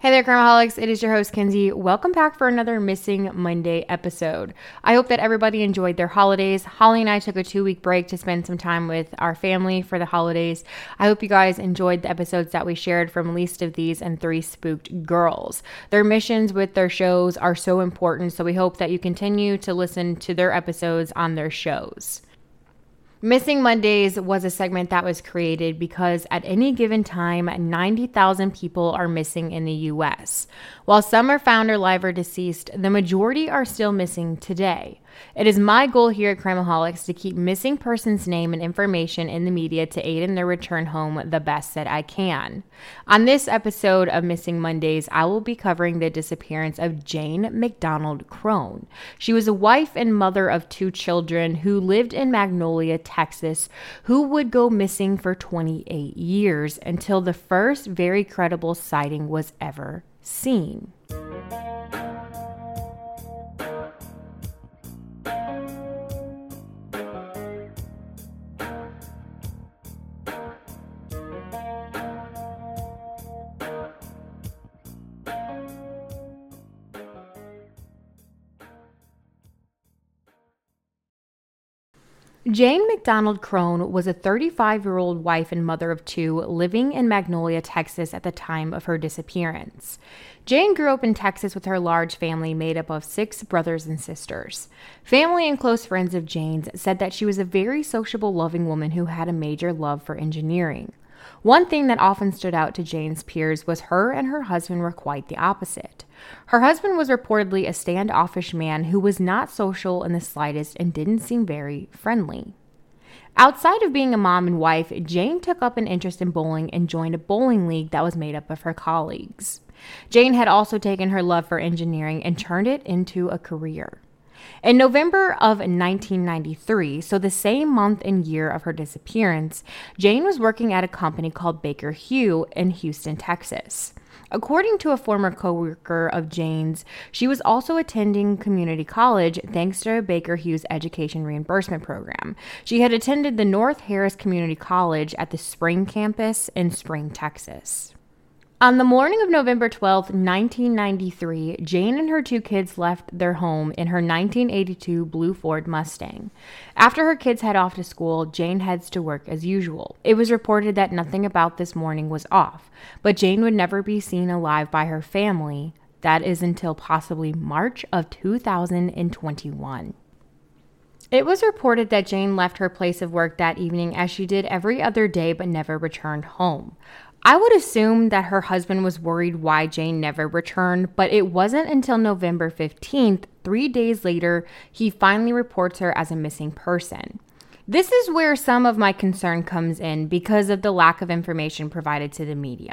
Hey there, Crimeholics. It is your host, Kenzie. Welcome back for another Missing Monday episode. I hope that everybody enjoyed their holidays. Holly and I took a two week break to spend some time with our family for the holidays. I hope you guys enjoyed the episodes that we shared from Least of These and Three Spooked Girls. Their missions with their shows are so important, so we hope that you continue to listen to their episodes on their shows. Missing Mondays was a segment that was created because at any given time, 90,000 people are missing in the US. While some are found alive or deceased, the majority are still missing today. It is my goal here at Crimeholics to keep missing persons' name and information in the media to aid in their return home the best that I can. On this episode of Missing Mondays, I will be covering the disappearance of Jane McDonald Crone. She was a wife and mother of two children who lived in Magnolia, Texas, who would go missing for 28 years until the first very credible sighting was ever seen. Jane McDonald Crone was a 35 year old wife and mother of two living in Magnolia, Texas at the time of her disappearance. Jane grew up in Texas with her large family made up of six brothers and sisters. Family and close friends of Jane's said that she was a very sociable, loving woman who had a major love for engineering. One thing that often stood out to Jane's peers was her and her husband were quite the opposite. Her husband was reportedly a standoffish man who was not social in the slightest and didn't seem very friendly. Outside of being a mom and wife, Jane took up an interest in bowling and joined a bowling league that was made up of her colleagues. Jane had also taken her love for engineering and turned it into a career. In November of 1993, so the same month and year of her disappearance, Jane was working at a company called Baker Hughes in Houston, Texas. According to a former coworker of Jane's, she was also attending community college thanks to Baker Hughes education reimbursement program. She had attended the North Harris Community College at the Spring campus in Spring, Texas. On the morning of November 12, 1993, Jane and her two kids left their home in her 1982 blue Ford Mustang. After her kids head off to school, Jane heads to work as usual. It was reported that nothing about this morning was off, but Jane would never be seen alive by her family. That is until possibly March of 2021. It was reported that Jane left her place of work that evening as she did every other day but never returned home. I would assume that her husband was worried why Jane never returned, but it wasn't until November 15th, three days later, he finally reports her as a missing person. This is where some of my concern comes in because of the lack of information provided to the media.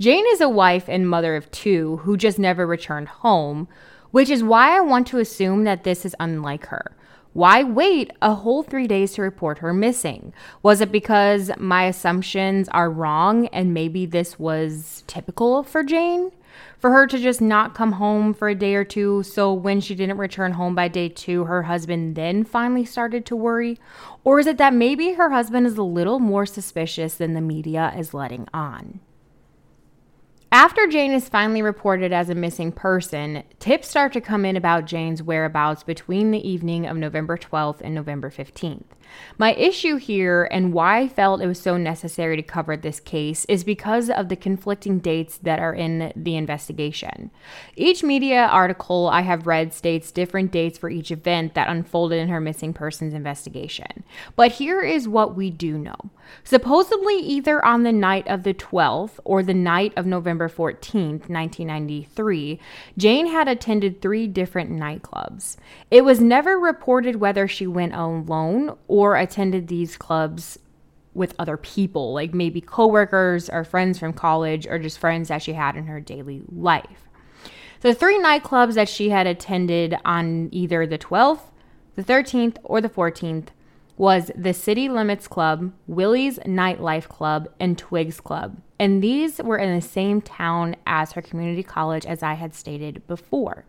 Jane is a wife and mother of two who just never returned home, which is why I want to assume that this is unlike her. Why wait a whole three days to report her missing? Was it because my assumptions are wrong and maybe this was typical for Jane? For her to just not come home for a day or two, so when she didn't return home by day two, her husband then finally started to worry? Or is it that maybe her husband is a little more suspicious than the media is letting on? After Jane is finally reported as a missing person, tips start to come in about Jane's whereabouts between the evening of November 12th and November 15th. My issue here and why I felt it was so necessary to cover this case is because of the conflicting dates that are in the investigation. Each media article I have read states different dates for each event that unfolded in her missing persons investigation. But here is what we do know. Supposedly, either on the night of the 12th or the night of November 14th, 1993, Jane had attended three different nightclubs. It was never reported whether she went alone or attended these clubs with other people, like maybe coworkers or friends from college or just friends that she had in her daily life. The three nightclubs that she had attended on either the 12th, the 13th, or the 14th was the City Limits Club, Willie's Nightlife Club, and Twigs Club. And these were in the same town as her community college, as I had stated before.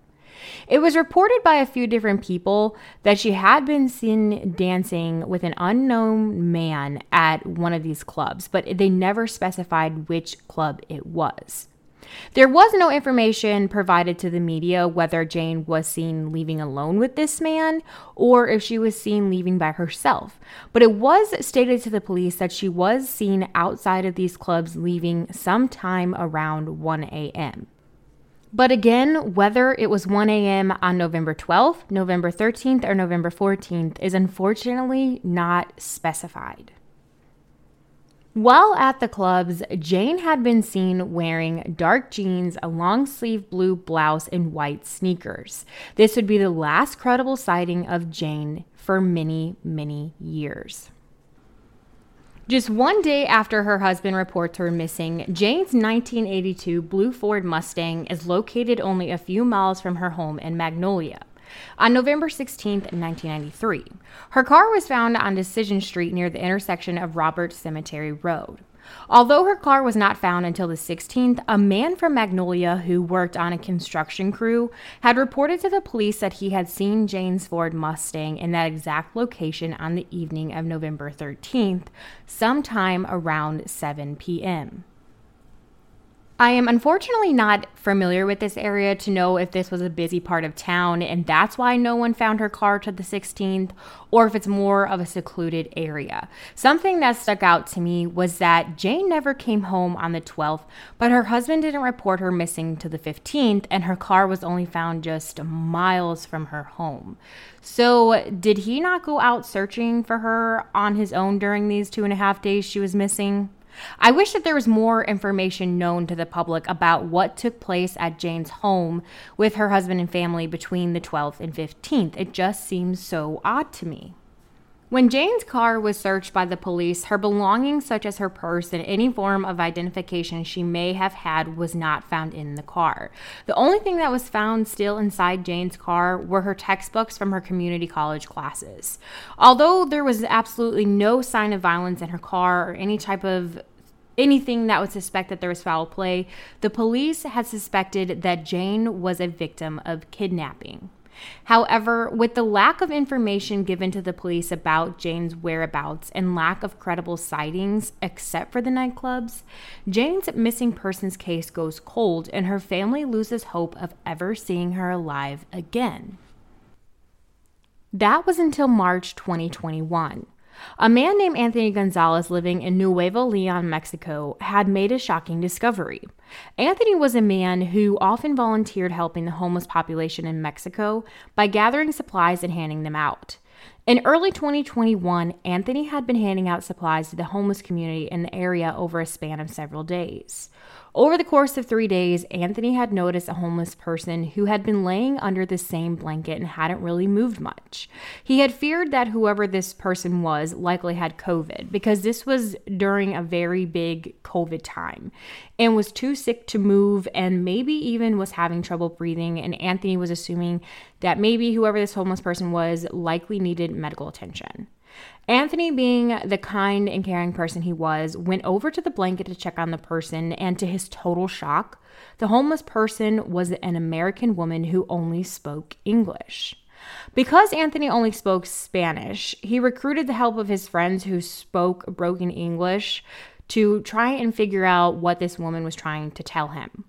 It was reported by a few different people that she had been seen dancing with an unknown man at one of these clubs, but they never specified which club it was. There was no information provided to the media whether Jane was seen leaving alone with this man or if she was seen leaving by herself, but it was stated to the police that she was seen outside of these clubs leaving sometime around 1 a.m. But again, whether it was 1 a.m. on November 12th, November 13th, or November 14th is unfortunately not specified. While at the clubs, Jane had been seen wearing dark jeans, a long sleeve blue blouse, and white sneakers. This would be the last credible sighting of Jane for many, many years. Just one day after her husband reports her missing, Jane's 1982 blue Ford Mustang is located only a few miles from her home in Magnolia. On November 16, 1993, her car was found on Decision Street near the intersection of Robert Cemetery Road. Although her car was not found until the 16th, a man from Magnolia who worked on a construction crew had reported to the police that he had seen Jane's Ford Mustang in that exact location on the evening of November 13th, sometime around 7 p.m. I am unfortunately not familiar with this area to know if this was a busy part of town and that's why no one found her car to the 16th, or if it's more of a secluded area. Something that stuck out to me was that Jane never came home on the 12th, but her husband didn't report her missing to the 15th, and her car was only found just miles from her home. So, did he not go out searching for her on his own during these two and a half days she was missing? I wish that there was more information known to the public about what took place at Jane's home with her husband and family between the 12th and 15th. It just seems so odd to me. When Jane's car was searched by the police, her belongings, such as her purse and any form of identification she may have had, was not found in the car. The only thing that was found still inside Jane's car were her textbooks from her community college classes. Although there was absolutely no sign of violence in her car or any type of anything that would suspect that there was foul play, the police had suspected that Jane was a victim of kidnapping. However, with the lack of information given to the police about Jane's whereabouts and lack of credible sightings, except for the nightclubs, Jane's missing persons case goes cold and her family loses hope of ever seeing her alive again. That was until March 2021. A man named Anthony Gonzalez living in Nuevo Leon, Mexico, had made a shocking discovery. Anthony was a man who often volunteered helping the homeless population in Mexico by gathering supplies and handing them out. In early 2021, Anthony had been handing out supplies to the homeless community in the area over a span of several days. Over the course of three days, Anthony had noticed a homeless person who had been laying under the same blanket and hadn't really moved much. He had feared that whoever this person was likely had COVID because this was during a very big COVID time and was too sick to move and maybe even was having trouble breathing. And Anthony was assuming that maybe whoever this homeless person was likely needed medical attention. Anthony, being the kind and caring person he was, went over to the blanket to check on the person, and to his total shock, the homeless person was an American woman who only spoke English. Because Anthony only spoke Spanish, he recruited the help of his friends who spoke broken English to try and figure out what this woman was trying to tell him.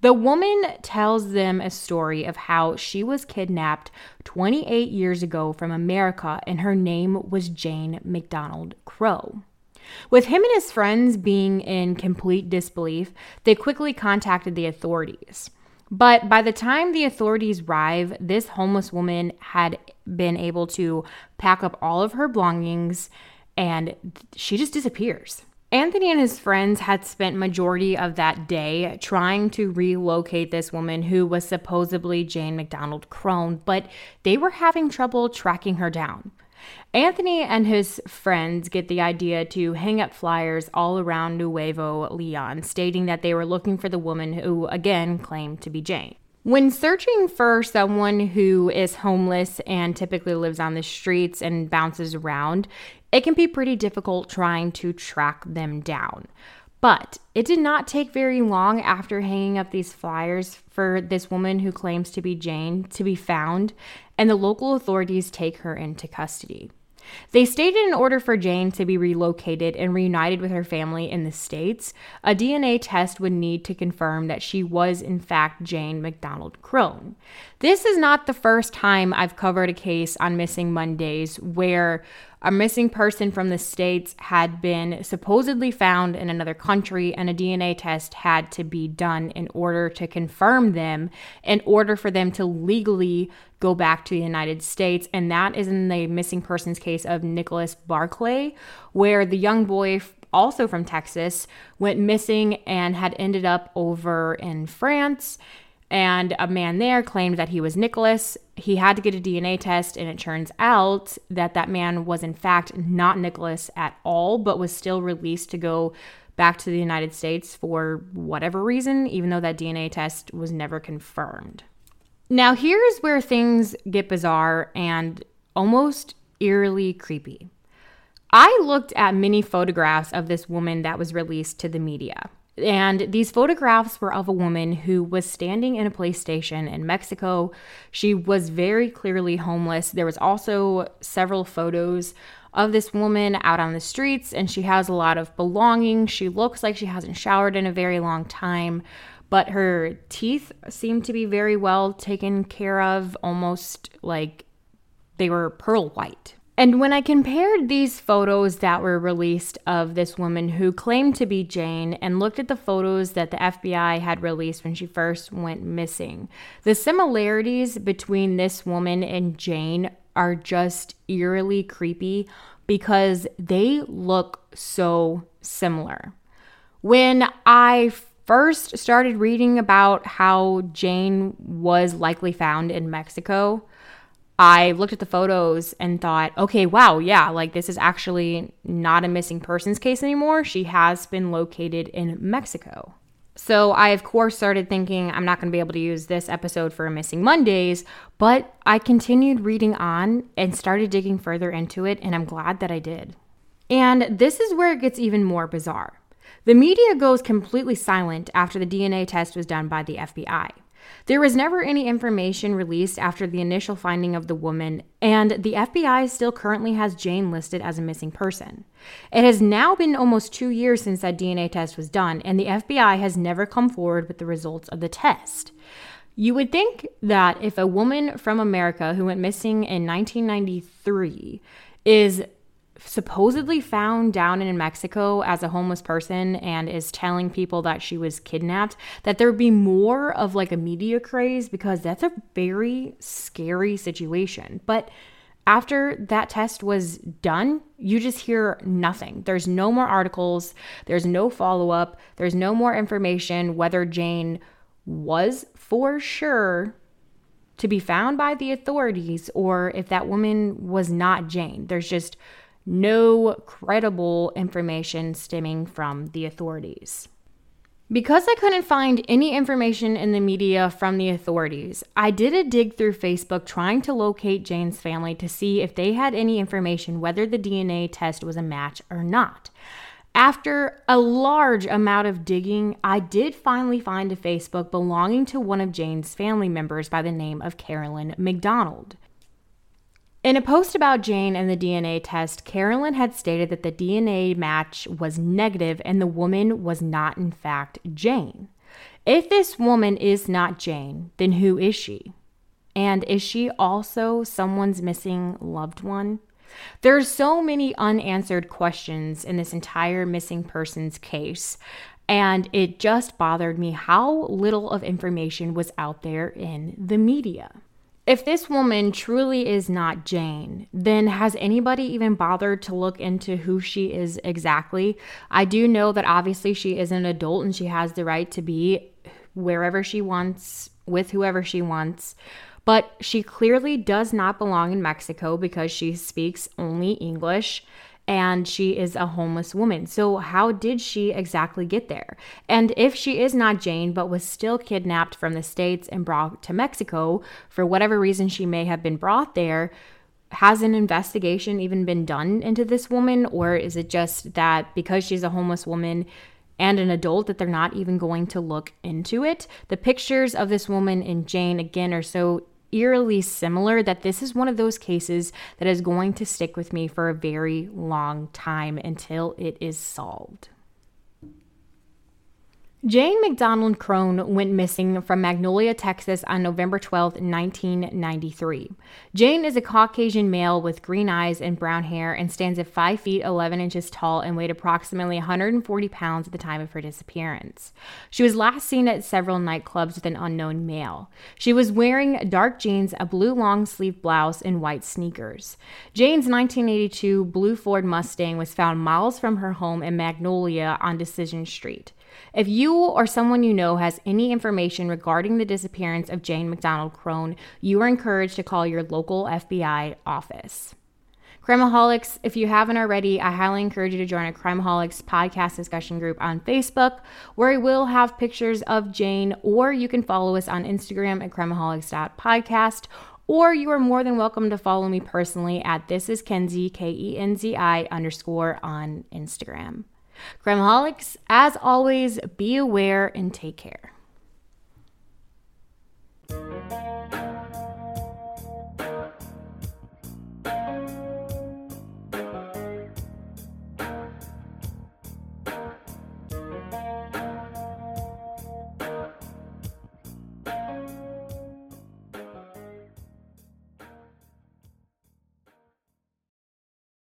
The woman tells them a story of how she was kidnapped 28 years ago from America and her name was Jane McDonald Crone. With him and his friends being in complete disbelief, they quickly contacted the authorities. But by the time the authorities arrive, this homeless woman had been able to pack up all of her belongings and she just disappears. Anthony and his friends had spent majority of that day trying to relocate this woman who was supposedly Jane McDonald Crone, but they were having trouble tracking her down. Anthony and his friends get the idea to hang up flyers all around Nuevo Leon stating that they were looking for the woman who, again, claimed to be Jane. When searching for someone who is homeless and typically lives on the streets and bounces around, it can be pretty difficult trying to track them down. But it did not take very long after hanging up these flyers for this woman who claims to be Jane to be found, and the local authorities take her into custody. They stated in order for Jane to be relocated and reunited with her family in the States, a DNA test would need to confirm that she was, in fact, Jane McDonald Crone. This is not the first time I've covered a case on Missing Mondays where a missing person from the States had been supposedly found in another country, and a DNA test had to be done in order to confirm them, in order for them to legally go back to the United States. And that is in the missing persons case of Nicholas Barclay, where the young boy also from Texas went missing and had ended up over in France and a man there claimed that he was Nicholas. He had to get a DNA test, and it turns out that that man was, in fact, not Nicholas at all, but was still released to go back to the United States for whatever reason, even though that DNA test was never confirmed. Now, here's where things get bizarre and almost eerily creepy. I looked at many photographs of this woman that was released to the media. And these photographs were of a woman who was standing in a police station in Mexico. She was very clearly homeless. There was also several photos of this woman out on the streets, and she has a lot of belongings. She looks like she hasn't showered in a very long time, but her teeth seem to be very well taken care of, almost like they were pearl white. And when I compared these photos that were released of this woman who claimed to be Jane and looked at the photos that the FBI had released when she first went missing, the similarities between this woman and Jane are just eerily creepy because they look so similar. When I first started reading about how Jane was likely found in Mexico, I looked at the photos and thought, okay, wow, yeah, like this is actually not a missing persons case anymore. She has been located in Mexico. So I, of course, started thinking I'm not going to be able to use this episode for Missing Mondays, but I continued reading on and started digging further into it, and I'm glad that I did. And this is where it gets even more bizarre. The media goes completely silent after the DNA test was done by the FBI. There was never any information released after the initial finding of the woman, and the FBI still currently has Jane listed as a missing person. It has now been almost two years since that DNA test was done, and the FBI has never come forward with the results of the test. You would think that if a woman from America who went missing in 1993 is supposedly found down in Mexico as a homeless person and is telling people that she was kidnapped, that there would be more of like a media craze because that's a very scary situation. But after that test was done, you just hear nothing. There's no more articles, there's no follow up, there's no more information whether Jane was for sure to be found by the authorities or if that woman was not Jane. There's just no credible information stemming from the authorities. Because I couldn't find any information in the media from the authorities, I did a dig through Facebook trying to locate Jane's family to see if they had any information whether the DNA test was a match or not. After a large amount of digging, I did finally find a Facebook belonging to one of Jane's family members by the name of Carolyn McDonald. In a post about Jane and the DNA test, Carolyn had stated that the DNA match was negative and the woman was not, in fact, Jane. If this woman is not Jane, then who is she? And is she also someone's missing loved one? There are so many unanswered questions in this entire missing persons case, and it just bothered me how little of information was out there in the media. If this woman truly is not Jane, then has anybody even bothered to look into who she is exactly? I do know that obviously she is an adult and she has the right to be wherever she wants, with whoever she wants. but she clearly does not belong in Mexico because she speaks only English and she is a homeless woman. So, how did she exactly get there? And if she is not Jane, but was still kidnapped from the States and brought to Mexico, for whatever reason she may have been brought there, has an investigation even been done into this woman? Or is it just that because she's a homeless woman, and an adult that they're not even going to look into it. The pictures of this woman and Jane, again, are so eerily similar that this is one of those cases that is going to stick with me for a very long time until it is solved. Jane McDonald Crone went missing from Magnolia, Texas on November 12, 1993. Jane is a Caucasian male with green eyes and brown hair and stands at 5 feet 11 inches tall and weighed approximately 140 pounds at the time of her disappearance. She was last seen at several nightclubs with an unknown male. She was wearing dark jeans, a blue long sleeve blouse, and white sneakers. Jane's 1982 blue Ford Mustang was found miles from her home in Magnolia on Decision Street. If you or someone you know has any information regarding the disappearance of Jane McDonald Crone, you are encouraged to call your local FBI office. Crimeaholics, if you haven't already, I highly encourage you to join a Crimeaholics podcast discussion group on Facebook, where we will have pictures of Jane, or you can follow us on Instagram at crimeaholics.podcast, or you are more than welcome to follow me personally at this is Kenzie, K E N Z I underscore on Instagram. Crimeaholics, as always, be aware and take care.